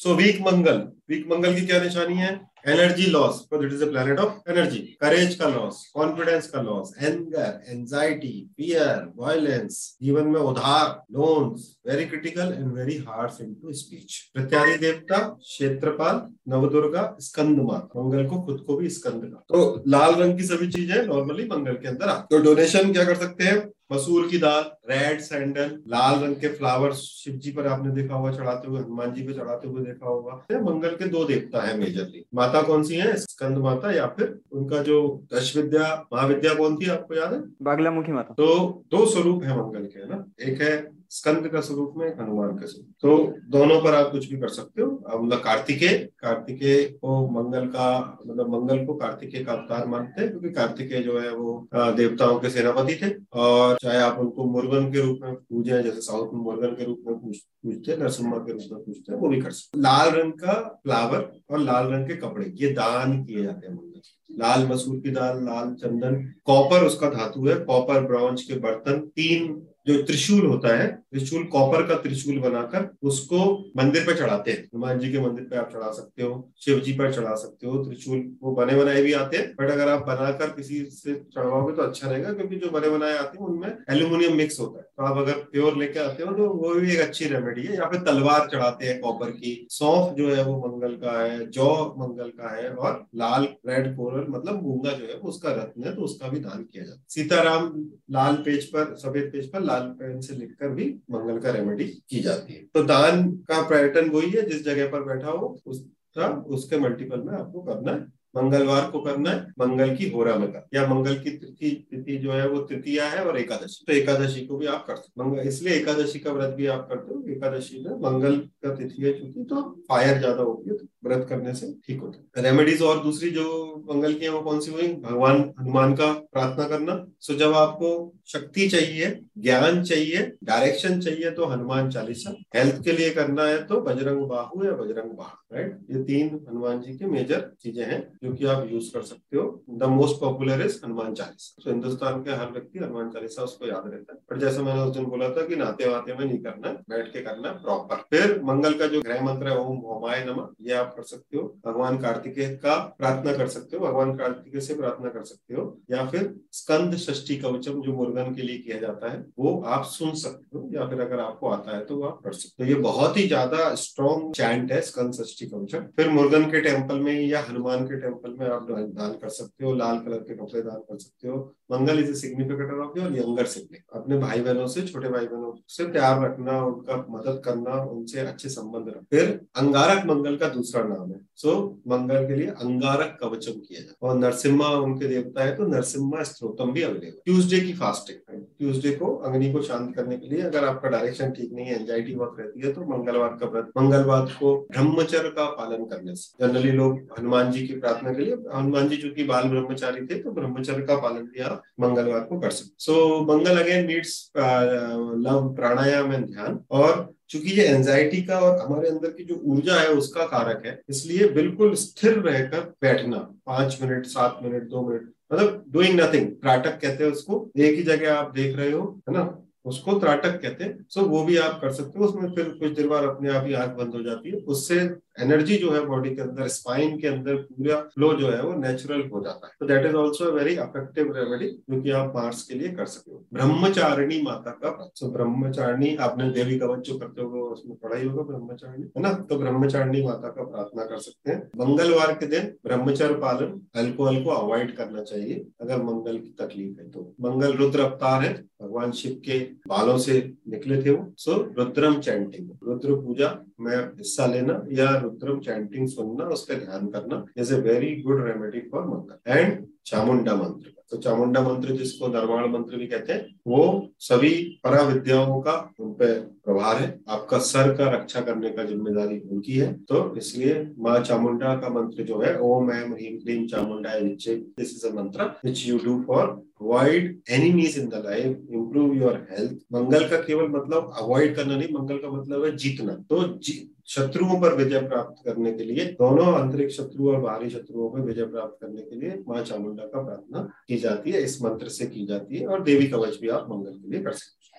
So weak मंगल week मंगल की क्या निशानी है? Energy loss because it is a planet of energy courage का लॉस कॉन्फिडेंस का loss anger anxiety fear violence जीवन में उधार loans very critical and very hard into speech प्रत्यादि देवता क्षेत्रपाल नवदुर्गा स्कंद माता मंगल को खुद को भी स्कंद का तो लाल रंग की सभी चीज़ें नॉर्मली मंगल के अंदर आ तो डोनेशन क्या कर सकते हैं मसूर की दाल रेड सैंडल लाल रंग के फ्लावर्स शिव जी पर आपने देखा हुआ चढ़ाते हुए हनुमान जी पे चढ़ाते हुए देखा होगा मंगल के दो देवता है मेजरली माता कौन सी है? स्कंद माता या फिर उनका जो दश विद्या महाविद्या कौन थी आपको याद है? बागला मुखी माता। तो दो स्वरूप है मंगल के है ना? एक है स्कंद का स्वरूप में एक हनुमान का स्वरूप। तो दोनों पर आप कुछ भी कर सकते हो। मतलब कार्तिकेय कार्तिकेय को मंगल का मतलब मंगल को कार्तिकेय का अवतार मानते हैं, क्योंकि कार्तिकेय जो है वो देवताओं के सेनापति थे। और चाहे आप उनको मुर्गन के रूप में पूजे, जैसे साउथ में मुर्गन के रूप में पूछते नरसिम्हा के रूप में पूछते हैं, वो भी कर सकते लाल रंग का फ्लावर और लाल रंग के कपड़े, ये दान किए जाते हैं मंगल लाल मसूर की दाल, लाल चंदन, कॉपर उसका धातु है, कॉपर ब्राउन्ज के बर्तन, तीन जो त्रिशूल होता है, त्रिशूल कॉपर का त्रिशूल बनाकर उसको मंदिर पे चढ़ाते हैं। हनुमान जी के मंदिर पे आप चढ़ा सकते हो, शिव जी पर चढ़ा सकते हो, त्रिशूल वो बने बनाए भी आते हैं। बट अगर आप बनाकर किसी से चढ़वाओगे तो अच्छा रहेगा, क्योंकि जो बने बनाए आते हैं, उनमें एल्यूमिनियम मिक्स होता है। तो आप अगर प्योर लेके आते हो तो वो भी एक अच्छी रेमेडी है। या फिर तलवार चढ़ाते हैं कॉपर की। सौंफ जो है वो मंगल का है, जौ मंगल का है और लाल, रेड, कोरल मतलब मूँगा जो है उसका रत्न है तो उसका भी दान किया जाता है। सीताराम लाल पेज पर, सफ़ेद पेज पर लाल पेन से लिखकर भी मंगल का रेमेडी की जाती है। तो दान का पैटर्न वही है, जिस जगह पर बैठा हो उसका उसके मल्टीपल में आपको करना मंगलवार को करना है, मंगल की होरा में कर। या मंगल की तिथि तिथि जो है वो तृतीया है और एकादशी। तो एकादशी को भी आप कर सकते मंगल, इसलिए एकादशी का व्रत भी आप करते हो। एकादशी में मंगल का तिथि है चूँकि तो फायर ज़्यादा होती है तो व्रत करने से ठीक होता है। रेमेडीज और दूसरी जो मंगल की है, वो कौन सी हुई? भगवान, हनुमान का प्रार्थना करना। सो जब आपको शक्ति चाहिए, ज्ञान चाहिए डायरेक्शन चाहिए तो हनुमान चालीसा। हेल्थ के लिए करना है तो बजरंग बाहू या बजरंग बाह राइट ये तीन हनुमान जी के मेजर चीज़ें हैं जो कि आप यूज़ कर सकते हो। The most popular is Hanuman Chalisa तो हिंदुस्तान के हर व्यक्ति हनुमान चालीसा उसको याद रहता है। पर जैसे मैंने उस दिन बोला था कि नाते वाते में नहीं करना, बैठ के करना प्रॉपर फिर मंगल का जो गृह मंत्र है, ओम भौमाय नम, ये आप कर सकते हो। भगवान कार्तिकेय का प्रार्थना कर सकते हो। भगवान कार्तिकेय से प्रार्थना कर सकते हो। या फिर स्कंद षष्ठी कवचम जो मुर्गन के लिए किया जाता है, वो आप सुन सकते हो। या फिर अगर आपको आता है तो वो आप कर सकते हो। ये बहुत ही ज़्यादा स्ट्रॉन्ग चैंट है, स्कंद षष्ठी कवचम। फिर मुर्गन के टेंपल में या हनुमान के टेंपल में आप दान कर सकते हो, लाल कलर के कपड़े दान कर सकते हो। Mangal is a significator of your younger signific अपने भाई बहनों से, छोटे भाई बहनों से प्यार रखना, उनका मदद करना, उनसे अच्छे संबंध रखना। फिर अंगारक मंगल का दूसरा नाम है। सो मंगल के लिए अंगारक कवचम किया जाए और नरसिम्हा उनके देवता है तो नरसिम्हा स्त्रोतम भी अवेलेबल ट्यूजडे की फास्टिंग ट्यूजडे को अग्नि को शांत करने के लिए अगर आपका डायरेक्शन ठीक नहीं है एंजाइटी बहुत रहती है तो मंगलवार का व्रत, मंगलवार को ब्रह्मचर्य का पालन करने से। जनरली लोग हनुमान जी की प्रार्थना के लिए, हनुमान जी चूँकि बाल ब्रह्मचारी थे तो ब्रह्मचर्य का पालन भी आप मंगलवार को कर सकते so Mangal again needs love pranayama and dhyan. और चूँकि ये एंजाइटी का और हमारे अंदर की जो ऊर्जा है, उसका कारक है, इसलिए बिल्कुल स्थिर रहकर बैठना, पाँच मिनट, सात मिनट, दो मिनट मतलब डूइंग नथिंग त्राटक कहते हैं उसको, एक ही जगह आप देख रहे हो, है ना? उसको त्राटक कहते हैं। सो वो भी आप कर सकते हो, उसमें फिर कुछ देर बाद अपने आप ही आँख बंद हो जाती है। उससे एनर्जी जो है बॉडी के अंदर, स्पाइन के अंदर पूरा फ्लो जो है वो नेचुरल हो जाता है। तो that is also very effective remedy जो कि आप मार्स के लिए कर सकते हो। ब्रह्मचारिणी माता का सो ब्रह्मचारिणी, आपने देवी कवच जो करते हो, उसमें पढ़ा ही होगा ब्रह्मचारिणी, है ना? तो ब्रह्मचारिणी माता का प्रार्थना कर सकते हैं। मंगलवार के दिन ब्रह्मचर्य पालन अल्कोहल को अवॉइड करना चाहिए, अगर मंगल की तकलीफ़ है तो। मंगल रुद्र अवतार है, भगवान शिव के बालों से निकले थे वो। सो रुद्रम चैंटिंग, रुद्र पूजा में हिस्सा लेना या रुद्रम चैंटिंग सुनना उस पर ध्यान करना is a very good remedy for Mangal. And Chamunda mantra तो चामुंडा मंत्र जिसको दरबार मंत्र भी कहते हैं, वो सभी परा विद्याओं का उन पे प्रभार है। आपका सर का रक्षा करने का ज़िम्मेदारी उनकी है। तो इसलिए माँ चामुंडा का मंत्र जो है ओम एम ह्रीम क्लीम Chamunda this is a mantra which you do for avoid enemies in the life improve your health Mangal का केवल मतलब अवॉइड करना नहीं मंगल का मतलब है जीतना। तो जी, शत्रुओं पर विजय प्राप्त करने के लिए दोनों आंतरिक शत्रु और बाहरी शत्रुओं पर विजय प्राप्त करने के लिए माँ चामुंडा का प्रार्थना की जाती है इस मंत्र से की जाती है और देवी कवच भी आप मंगल के लिए कर सकते हैं।